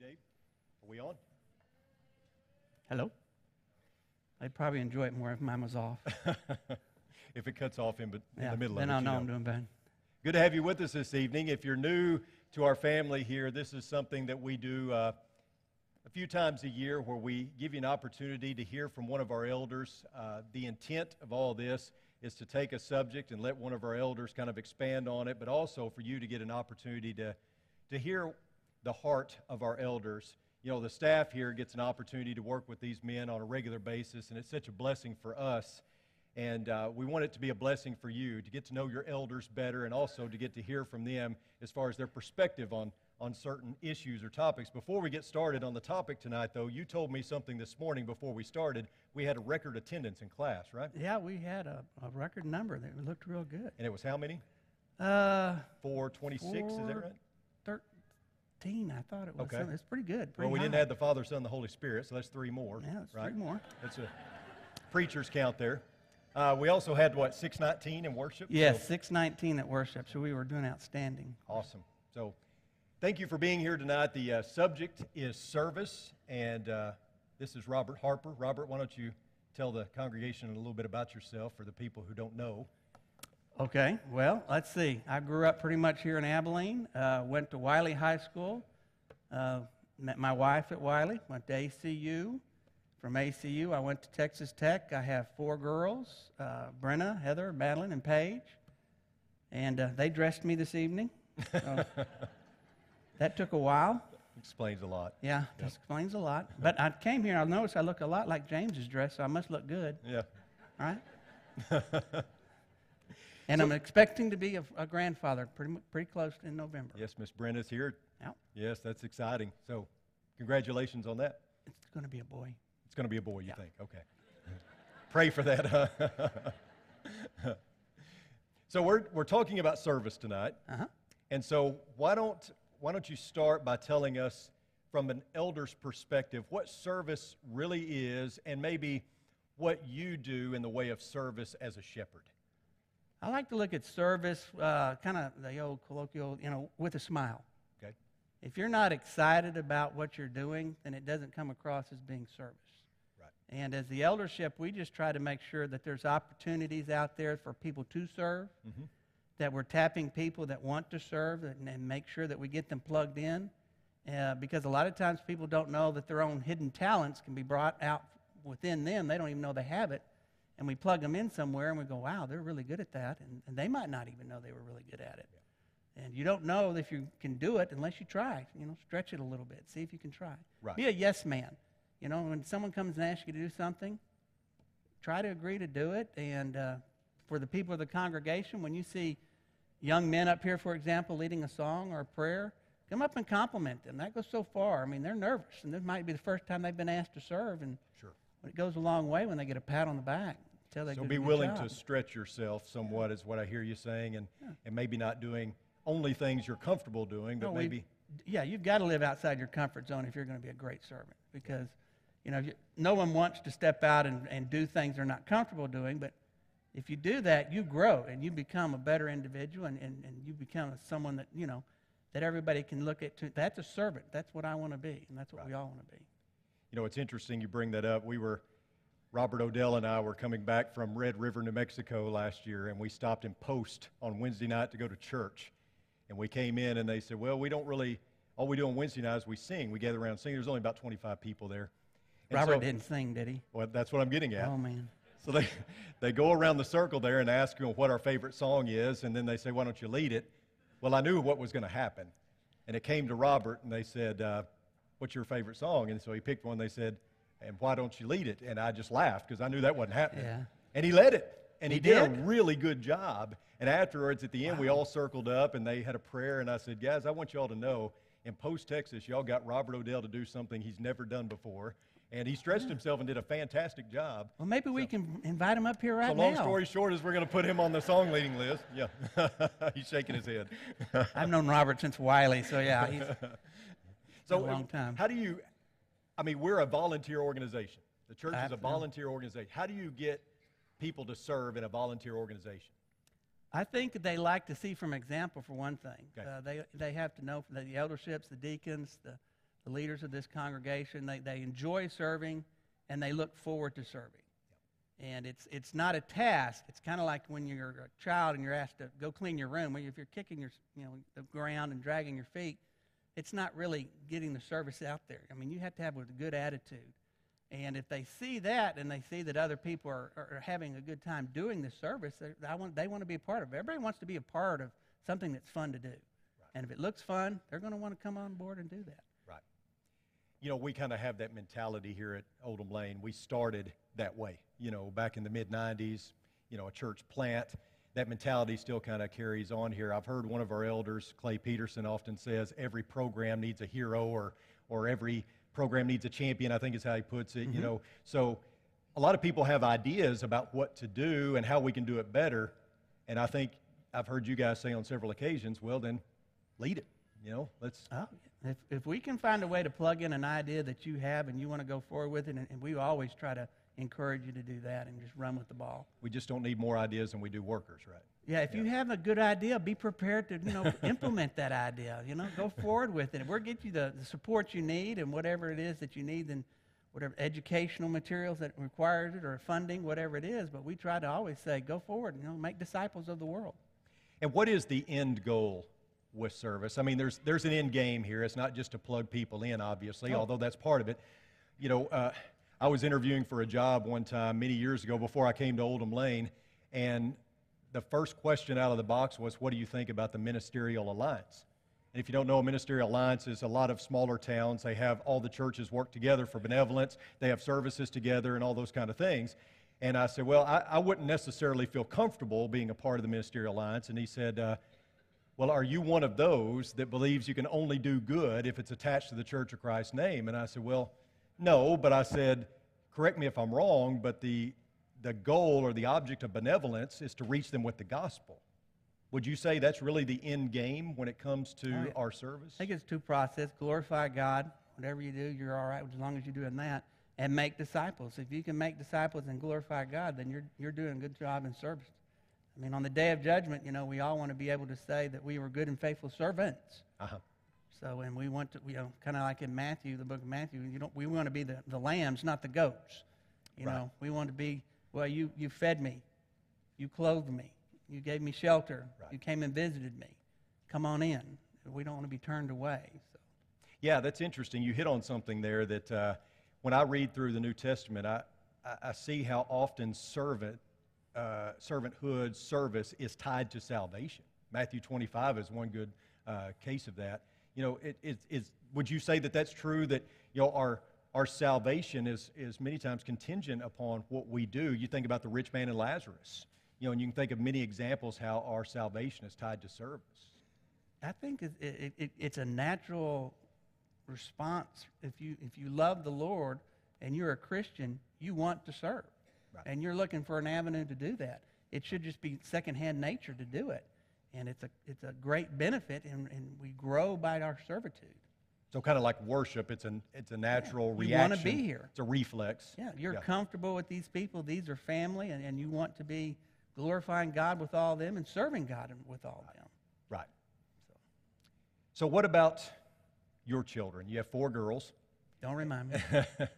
Dave. Are we on? Hello? I'd probably enjoy it more if mine was off. if it cuts off in, in yeah, the middle of it. I'll you know I'm doing bad. Good to have you with us this evening. If you're new to our family here, this is something that we do uh, a few times a year where we give you an opportunity to hear from one of our elders. Uh, the intent of all this is to take a subject and let one of our elders kind of expand on it, but also for you to get an opportunity to, to hear the heart of our elders. You know, the staff here gets an opportunity to work with these men on a regular basis, and it's such a blessing for us. And uh, we want it to be a blessing for you to get to know your elders better and also to get to hear from them as far as their perspective on, on certain issues or topics. Before we get started on the topic tonight, though, you told me something this morning before we started. We had a record attendance in class, right? Yeah, we had a, a record number that looked real good. And it was how many? Uh, 426, is that right? 13, I thought it was. Okay. something- It's pretty good. Pretty Well, we didn't have the Father, Son, and the Holy Spirit, so that's three more. Yeah, it's right? three more. That's a preacher's count there. Uh, we also had, what, 619 in worship? Yes, So- 619 at worship, so we were doing outstanding. Awesome. So, thank you for being here tonight. The uh, subject is service, and uh, this is Robert Harper. Robert, why don't you tell the congregation a little bit about yourself for the people who don't know? Okay, well, let's see. I grew up pretty much here in Abilene, uh, went to Wylie High School, uh, met my wife at Wylie, went to ACU. From ACU, I went to Texas Tech. I have four girls uh, Brenna, Heather, Madeline, and Paige. And uh, they dressed me this evening. So that took a while. Explains a lot. Yeah, that explains a lot. But I came here, I noticed I look a lot like James's dress, so I must look good, Yeah. right? and I'm expecting to be a, a grandfather pretty, pretty close in November. yes, Miss Brenda's here. Yep. Yes, that's exciting. So, congratulations on that. It's going to be a boy. It's going to be a boy, you Yeah. think? Okay. Pray for that. huh? so we're we're talking about service tonight, Uh huh. and so why don't why don't you start by telling us from an elder's perspective what service really is, and maybe what you do in the way of service as a shepherd. I like to look at service, uh, kind of the old colloquial, you know, with a smile. Okay. If you're not excited about what you're doing, then it doesn't come across as being service. Right. And as the eldership, we just try to make sure that there's opportunities out there for people to serve, mm-hmm. that we're tapping people that want to serve, and, and make sure that we get them plugged in. Uh, because a lot of times people don't know that their own hidden talents can be brought out within them. They don't even know they have it. And we plug them in somewhere and we go, wow, they're really good at that. And, and they might not even know they were really good at it. And you don't know if you can do it unless you try. You know, stretch it a little bit. See if you can try. Right. Be a yes man. You know, when someone comes and asks you to do something, try to agree to do it. And uh, for the people of the congregation, when you see young men up here, for example, leading a song or a prayer, come up and compliment them. That goes so far. I mean, they're nervous, and this might be the first time they've been asked to serve, and Sure. it goes a long way when they get a pat on the back. Tell they So be willing job. to stretch yourself somewhat, is what I hear you saying, and and maybe not doing only things you're comfortable doing, but No, maybe. yeah, you've got to live outside your comfort zone if you're going to be a great servant because, you know, you, no one wants to step out and, and do things they're not comfortable doing. But if you do that, you grow and you become a better individual and, and, and you become someone that, you know, that everybody can look at. To, that's a servant. That's what I want to be. And that's what we all want to be. You know, it's interesting you bring that up. We were, Robert Odell and I were coming back from Red River, New Mexico last year, and we stopped in Post on Wednesday night to go to church. And we came in, and they said, Well, we don't really, all we do on Wednesday night is we sing. We gather around and sing. There's only about 25 people there. And Robert so- didn't sing, did he? Well, that's what I'm getting at. Oh, man. So they, they go around the circle there and ask you what our favorite song is, and then they say, Why don't you lead it? Well, I knew what was going to happen. And it came to Robert, and they said, uh, What's your favorite song? And so he picked one. They said, And why don't you lead it? And I just laughed because I knew that wasn't happening. Yeah. And he led it. And he, He did? a really good job. And afterwards, at the end, we all circled up and they had a prayer. And I said, Guys, I want y'all to know in Post, Texas, y'all got Robert Odell to do something he's never done before. And he stretched himself and did a fantastic job. Well, maybe we can invite him up here right So long now. story short is we're going to put him on the song leading list. Yeah, he's shaking his head. I've known Robert since Wylie, so yeah, he's so a long time. How do you? I mean, we're a volunteer organization. The church is a volunteer organization. How do you get people to serve in a volunteer organization? I think they like to see from example, for one thing. Okay. Uh, they, they have to know from the elderships, the deacons, the the leaders of this congregation, they, they enjoy serving and they look forward to serving. And it's, it's not a task. It's kind of like when you're a child and you're asked to go clean your room. If you're kicking your, you know, the ground and dragging your feet, it's not really getting the service out there. I mean, you have to have a good attitude. And if they see that and they see that other people are, are having a good time doing the service, they, I want, they want to be a part of it. Everybody wants to be a part of something that's fun to do. And if it looks fun, they're going to want to come on board and do that. Right. You know, we kind of have that mentality here at Oldham Lane. We started that way, you know, back in the mid 90s, you know, a church plant. That mentality still kind of carries on here. I've heard one of our elders, Clay Peterson, often says every program needs a hero or, or every program needs a champion, I think is how he puts it, you mm-hmm. know. So a lot of people have ideas about what to do and how we can do it better. And I think I've heard you guys say on several occasions, well, then lead it, you know, let's, Oh, if, if we can find a way to plug in an idea that you have and you want to go forward with it, and, and we always try to encourage you to do that and just run with the ball. we just don't need more ideas than we do workers, right? Yeah, if you have a good idea, be prepared to you know implement that idea. You know, go forward with it. We'll get you the, the support you need and whatever it is that you need, then whatever educational materials that requires it or funding, whatever it is. But we try to always say, go forward. You know, make disciples of the world. And what is the end goal with service? I mean, there's, there's an end game here. It's not just to plug people in, obviously, Oh. although that's part of it. You know, uh, I was interviewing for a job one time many years ago before I came to Oldham Lane, and the first question out of the box was, What do you think about the Ministerial Alliance? And if you don't know, a ministerial alliance is a lot of smaller towns. They have all the churches work together for benevolence. They have services together and all those kind of things. And I said, well, I, I wouldn't necessarily feel comfortable being a part of the ministerial alliance. And he said, uh, well, are you one of those that believes you can only do good if it's attached to the Church of Christ's name? And I said, well, no, but I said, correct me if I'm wrong, but the, the goal or the object of benevolence is to reach them with the gospel. Would you say that's really the end game when it comes to our service? I think it's two process: glorify God. Whatever you do, you're all right as long as you're doing that, and make disciples. If you can make disciples and glorify God, then you're you're doing a good job in service. I mean, on the day of judgment, you know, we all want to be able to say that we were good and faithful servants. Uh-huh. So, and we want to, you know, kind of like in Matthew, the book of Matthew, you don't, we want to be the, the lambs, not the goats. You Right. know, we want to be, well, you, you fed me, you clothed me, you gave me shelter, Right. you came and visited me. Come on in. We don't want to be turned away. So. Yeah, that's interesting. You hit on something there that uh, when I read through the New Testament, I, I, I see how often servant, uh, servanthood, service is tied to salvation. Matthew 25 is one good uh, case of that. You know, it, it, is, would you say that that's true, that, you know, our, our salvation is, is many times contingent upon what we do? You think about the rich man and Lazarus, you know, and you can think of many examples how our salvation is tied to service. I think it, it, it, it's a natural response. If you, if you love the Lord and you're a Christian, you want to serve. Right. And you're looking for an avenue to do that. It should just be secondhand nature to do it. And it's a, it's a great benefit, and, and we grow by our servitude. So kind of like worship, it's an it's a natural You reaction. You wanna be here. It's a reflex. Yeah, you're comfortable with these people. These are family, and, and you want to be glorifying God with all them and serving God with all them. Right. So what about your children? You have four girls, Don't remind me.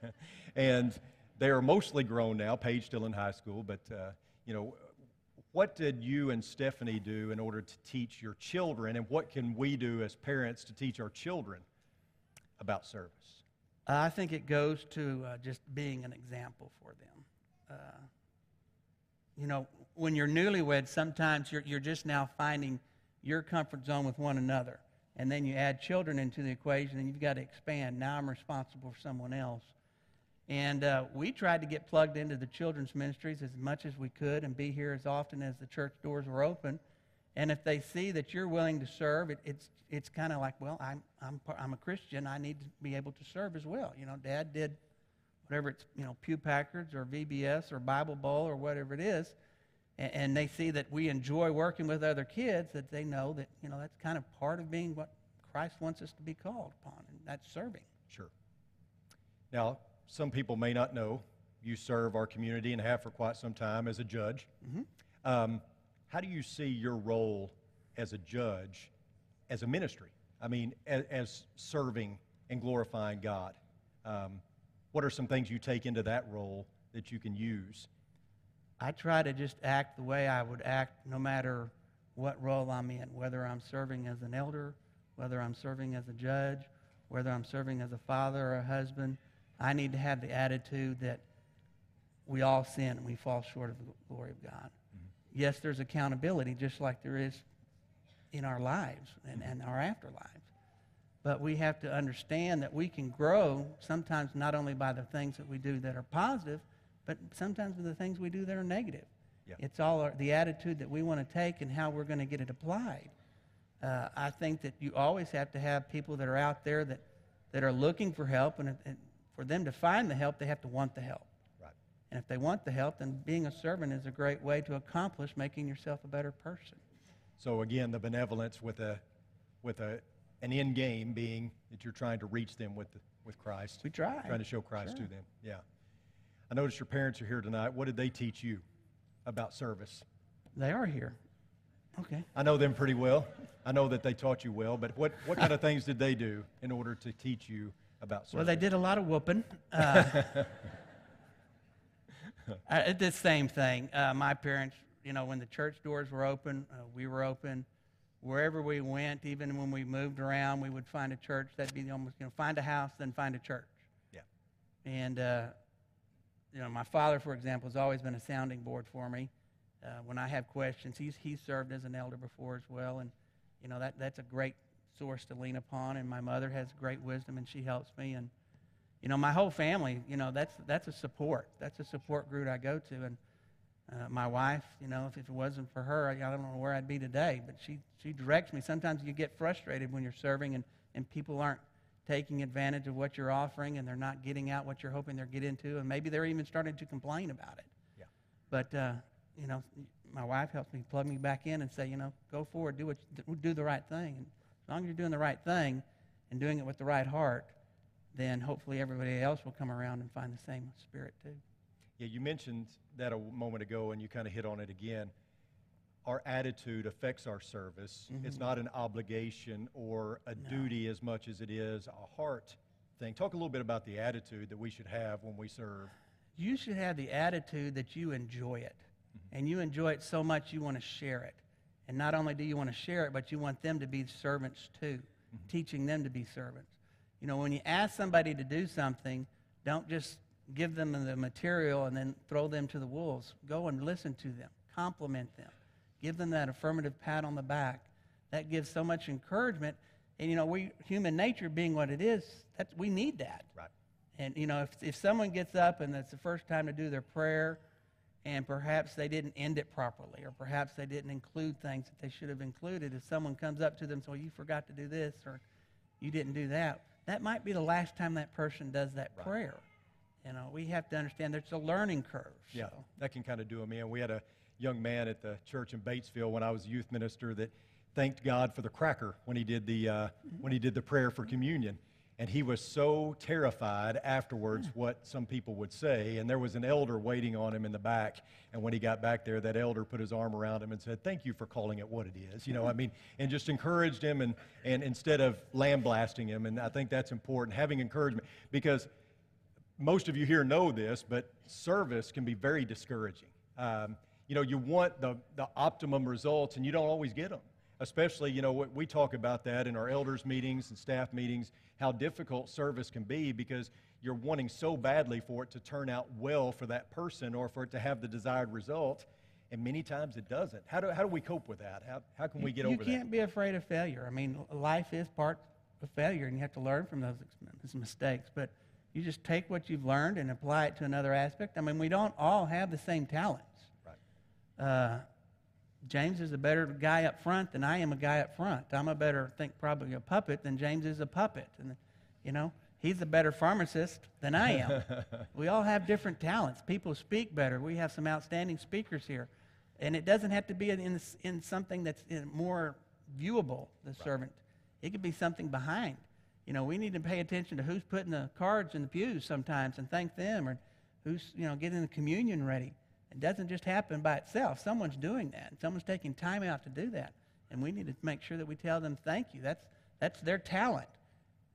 and they are mostly grown now. Paige still in high school, but uh, you know, what did you and Stephanie do in order to teach your children, and what can we do as parents to teach our children about service? I think it goes to uh, just being an example for them. Uh, you know, when you're newlyweds, sometimes you're, you're just now finding your comfort zone with one another. And then you add children into the equation, and you've got to expand. Now I'm responsible for someone else. And uh, we tried to get plugged into the children's ministries as much as we could and be here as often as the church doors were open. And if they see that you're willing to serve, it, it's, it's kind of like, well, I'm, I'm, I'm a Christian. I need to be able to serve as well. You know, Dad did whatever it's, you know, Pew Packards or VBS or Bible Bowl or whatever it is. And, and they see that we enjoy working with other kids, that they know that, you know, that's kind of part of being what Christ wants us to be called upon, and that's serving. Sure. Now, some people may not know you serve our community and have for quite some time as a judge. Um, how do you see your role as a judge as a ministry? I mean, as, as serving and glorifying God. Um, what are some things you take into that role that you can use? I try to just act the way I would act no matter what role I'm in, whether I'm serving as an elder, whether I'm serving as a judge, whether I'm serving as a father or a husband. I need to have the attitude that we all sin and we fall short of the glory of God. Yes, there's accountability, just like there is in our lives and, and our afterlives. But we have to understand that we can grow sometimes not only by the things that we do that are positive, but sometimes with the things we do that are negative. Yeah. It's all our, the attitude that we want to take and how we're going to get it applied. Uh, I think that you always have to have people that are out there that, that are looking for help, and, and for them to find the help, they have to want the help. Right. And if they want the help, then being a servant is a great way to accomplish making yourself a better person. So again, the benevolence with a with a an end game being that you're trying to reach them with the, with Christ. We try. Trying to show Christ Sure. to them. Yeah. I noticed your parents are here tonight. What did they teach you about service? They are here. Okay. I know them pretty well. I know that they taught you well, but what, what kind of things did they do in order to teach you about? Well, they did a lot of whooping. Uh, I did the same thing. Uh, my parents, you know, when the church doors were open, uh, we were open. Wherever we went, even when we moved around, we would find a church. That'd be the almost, you know, find a house, then find a church. Yeah. And, uh, you know, my father, for example, has always been a sounding board for me. Uh, when I have questions, he's, he's served as an elder before as well. And, you know, that, that's a great source to lean upon. And my mother has great wisdom, and she helps me. And, you know, my whole family, you know, that's, that's a support. That's a support group I go to. And uh, my wife, you know, if, if it wasn't for her, I, I don't know where I'd be today. But she, she directs me. Sometimes you get frustrated when you're serving and, and people aren't taking advantage of what you're offering and they're not getting out what you're hoping they're get into. And maybe they're even starting to complain about it. Yeah. But, uh, you know, my wife helps me plug me back in and say, you know, go forward, do, what, do the right thing. And as long as you're doing the right thing and doing it with the right heart, then hopefully everybody else will come around and find the same spirit too. Yeah, you mentioned that a moment ago, and you kind of hit on it again. Our attitude affects our service. Mm-hmm. It's not an obligation or a duty as much as it is a heart thing. Talk a little bit about the attitude that we should have when we serve. You should have the attitude that you enjoy it. Mm-hmm. And you enjoy it so much you want to share it. And not only do you want to share it, but you want them to be servants too, mm-hmm. teaching them to be servants. You know, when you ask somebody to do something, don't just give them the material and then throw them to the wolves. Go and listen to them, compliment them, give them that affirmative pat on the back. That gives so much encouragement. And you know, we human nature being what it is, that's, we need that. Right. And you know, if, if someone gets up and it's the first time to do their prayer, and perhaps they didn't end it properly, or perhaps they didn't include things that they should have included, if someone comes up to them, so you forgot to do this, or you didn't do that, that might be the last time that person does that Right. prayer. You know, we have to understand there's a learning curve. Yeah, that can kind of do a in. We had a young man at the church in Batesville when I was a youth minister that thanked God for the cracker when he did the uh, when he did the prayer for communion, and he was so terrified afterwards what some people would say. And there was an elder waiting on him in the back, and when he got back there, that elder put his arm around him and said, "Thank you for calling it what it is." You know, I mean, and just encouraged him, and and instead of lambasting him, and I think that's important, having encouragement because most of you here know this, but service can be very discouraging. Um, you know, you want the, the optimum results, and you don't always get them. Especially, you know, we talk about that in our elders' meetings and staff meetings, how difficult service can be because you're wanting so badly for it to turn out well for that person or for it to have the desired result, and many times it doesn't. How do, how do we cope with that? How, how can we get you over that? You can't be afraid of failure. I mean, life is part of failure, and you have to learn from those, those mistakes. But you just take what you've learned and apply it to another aspect. I mean, we don't all have the same talents. Right. Uh, James is a better guy up front than I am a guy up front. I'm a better, I think, probably a puppet than James is a puppet. And, you know, he's a better pharmacist than I am. we all have different talents. People speak better. We have some outstanding speakers here. And it doesn't have to be in, in something that's in more viewable, the servant. It could be something behind. You know, we need to pay attention to who's putting the cards in the pews sometimes and thank them, or who's, you know, getting the communion ready. It doesn't just happen by itself. Someone's doing that. Someone's taking time out to do that. And we need to make sure that we tell them thank you. That's, that's their talent.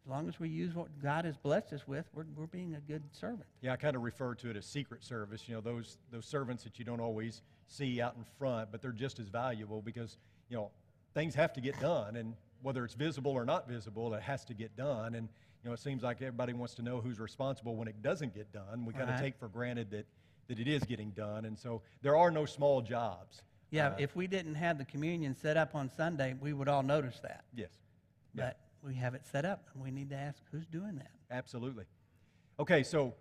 as long as we use what God has blessed us with, we're, we're being a good servant. Yeah, I kind of refer to it as secret service. You know, those those servants that you don't always see out in front, but they're just as valuable because you know things have to get done, and whether it's visible or not visible, it has to get done. And you know, it seems like everybody wants to know who's responsible when it doesn't get done. We kind of Right. take for granted that that it is getting done, and so there are no small jobs. Yeah, Uh, if we didn't have the communion set up on Sunday, we would all notice that. yes, Yeah. But we have it set up, and we need to ask who's doing that. absolutely. Okay, so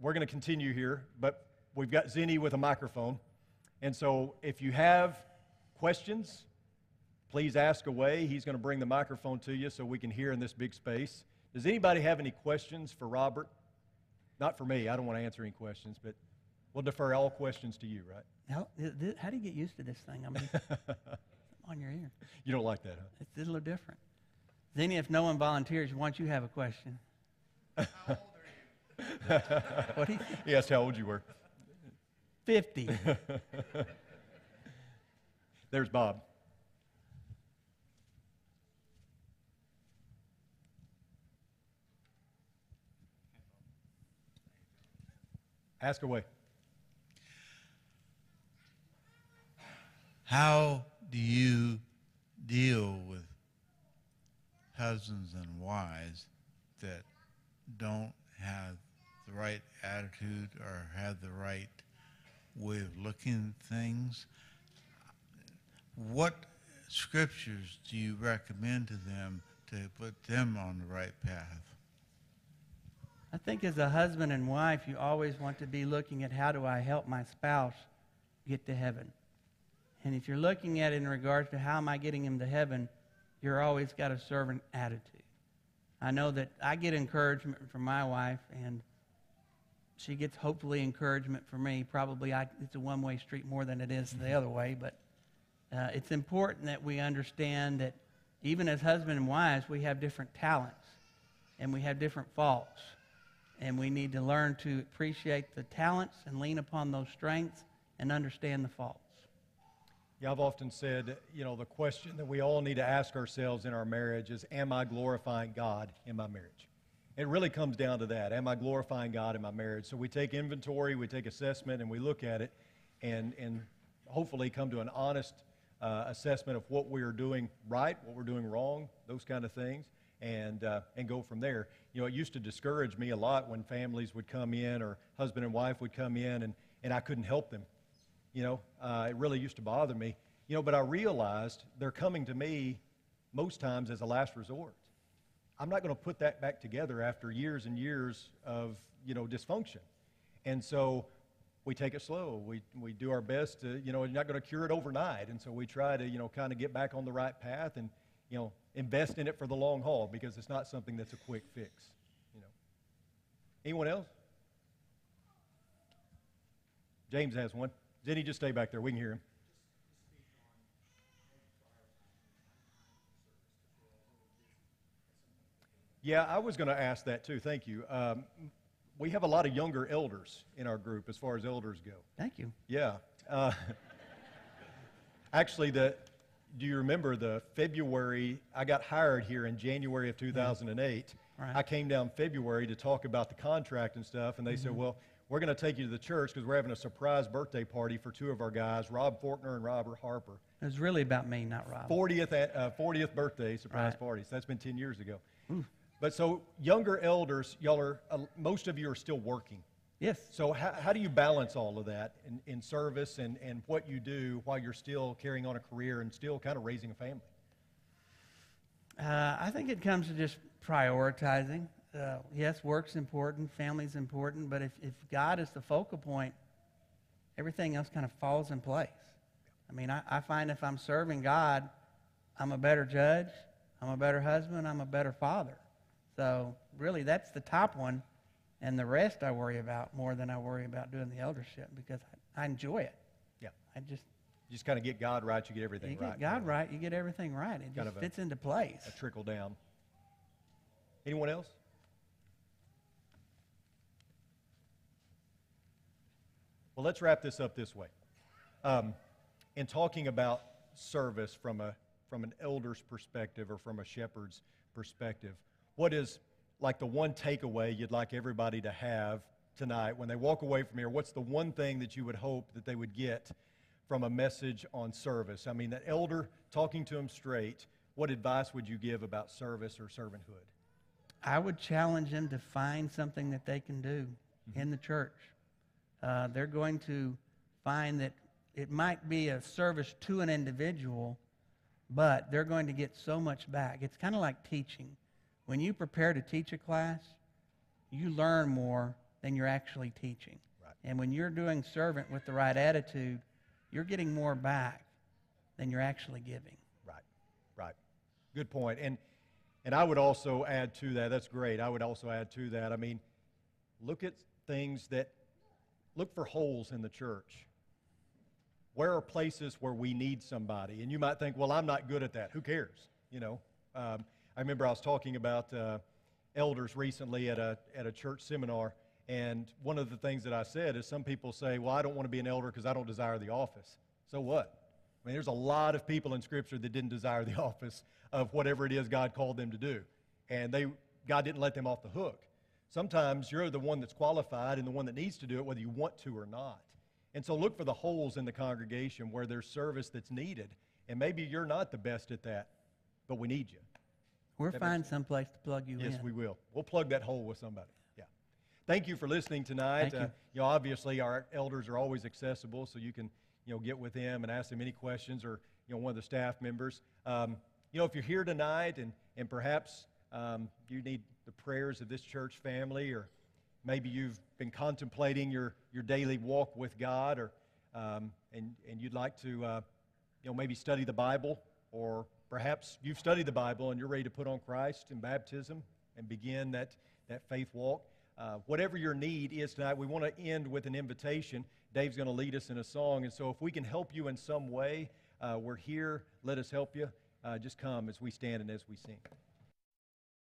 we're going to continue here, but we've got Zinni with a microphone. And so if you have questions, please ask away. He's going to bring the microphone to you so we can hear in this big space. Does anybody have any questions for Robert? Not for me. I don't want to answer any questions, but we'll defer all questions to you, right? How, th- how do you get used to this thing? I mean, on your ear. You don't like that, huh? It's a little different. Then, if no one volunteers, why don't you have a question? How what do you He asked how old you were. 50. There's Bob. Ask away. How do you deal with husbands and wives that don't have the right attitude or have the right way of looking at things? What scriptures do you recommend to them to put them on the right path? I think as a husband and wife, you always want to be looking at how do I help my spouse get to heaven. And if you're looking at it in regards to how am I getting him to heaven, you're always got a servant attitude. I know that I get encouragement from my wife, and she gets hopefully encouragement from me. Probably I, it's a one-way street more than it is the other way, but uh, it's important that we understand that even as husband and wives, we have different talents and we have different faults. And we need to learn to appreciate the talents and lean upon those strengths and understand the faults. Yeah, I've often said, you know, the question that we all need to ask ourselves in our marriage is Am I glorifying God in my marriage? It really comes down to that. Am I glorifying God in my marriage? So we take inventory, we take assessment, and we look at it and, and hopefully come to an honest uh, assessment of what we are doing right, what we're doing wrong, those kind of things, and, uh, and go from there. You know, it used to discourage me a lot when families would come in or husband and wife would come in and, and I couldn't help them. You know, uh, it really used to bother me. You know, but I realized they're coming to me most times as a last resort. I'm not going to put that back together after years and years of, you know, dysfunction. And so we take it slow. We, we do our best to, you know, you're not going to cure it overnight. And so we try to, you know, kind of get back on the right path and, you know, invest in it for the long haul because it's not something that's a quick fix, you know. Anyone else? James has one. Zenny, just stay back there. We can hear him. Yeah, I was going to ask that too. Thank you. Um, we have a lot of younger elders in our group as far as elders go. Thank you. Yeah. Uh, actually, the, do you remember the February? I got hired here in January of 2008. Right. I came down February to talk about the contract and stuff, and they said, well, we're going to take you to the church because we're having a surprise birthday party for two of our guys, Rob Fortner and Robert Harper. It was really about me, not Rob. 40th, uh, 40th birthday surprise Right. parties. That's been 10 years ago. But so younger elders, y'all are, uh, most of you are still working. Yes. So how, how do you balance all of that in, in service and, and what you do while you're still carrying on a career and still kind of raising a family? Uh, I think it comes to just prioritizing. Uh, yes, work's important, family's important, but if, if God is the focal point, everything else kind of falls in place. I mean, I, I find if I'm serving God, I'm a better judge, I'm a better husband, I'm a better father. So really, that's the top one, and the rest I worry about more than I worry about doing the eldership because I, I enjoy it. Yeah. I just You just kind of get God right, you get everything you right. get God right, you get everything right. It Kind just of a- fits into place. A trickle down. Anyone else? Well, let's wrap this up this way. Um, in talking about service from, a, from an elder's perspective or from a shepherd's perspective, what is like the one takeaway you'd like everybody to have tonight when they walk away from here? What's the one thing that you would hope that they would get from a message on service? I mean, that elder talking to them straight, what advice would you give about service or servanthood? I would challenge them to find something that they can do in the church. Uh, they're going to find that it might be a service to an individual, but they're going to get so much back. It's kind of like teaching. When you prepare to teach a class, you learn more than you're actually teaching. Right. And when you're doing servant with the right attitude, you're getting more back than you're actually giving. Right, right. Good point. And and I would also add to that. That's great. I would also add to that. I mean, look at things that look for holes in the church. Where are places where we need somebody? And you might think, well, I'm not good at that. Who cares? You know. Um, I remember I was talking about uh, elders recently at a at a church seminar, and one of the things that I said is some people say, well, I don't want to be an elder because I don't desire the office. So what? I mean, there's a lot of people in Scripture that didn't desire the office of whatever it is God called them to do. And they, God didn't let them off the hook. Sometimes you're the one that's qualified and the one that needs to do it, whether you want to or not. And so look for the holes in the congregation where there's service that's needed. And maybe you're not the best at that, but we need you. We'll find some place to plug you Yes, in. Yes, we will. We'll plug that hole with somebody. Yeah. Thank you for listening tonight. Thank you. Uh, you know, obviously our elders are always accessible, so you can, you know, get with them and ask them any questions, or you know, one of the staff members. Um, you know, if you're here tonight and and perhaps um, you need the prayers of this church family, or maybe you've been contemplating your your daily walk with God, or um, and and you'd like to, uh, you know, maybe study the Bible, or perhaps you've studied the Bible and you're ready to put on Christ in baptism and begin that, that faith walk. Uh, whatever your need is tonight, we want to end with an invitation. Dave's going to lead us in a song. And so if we can help you in some way, uh, we're here. Let us help you. Uh, just come as we stand and as we sing.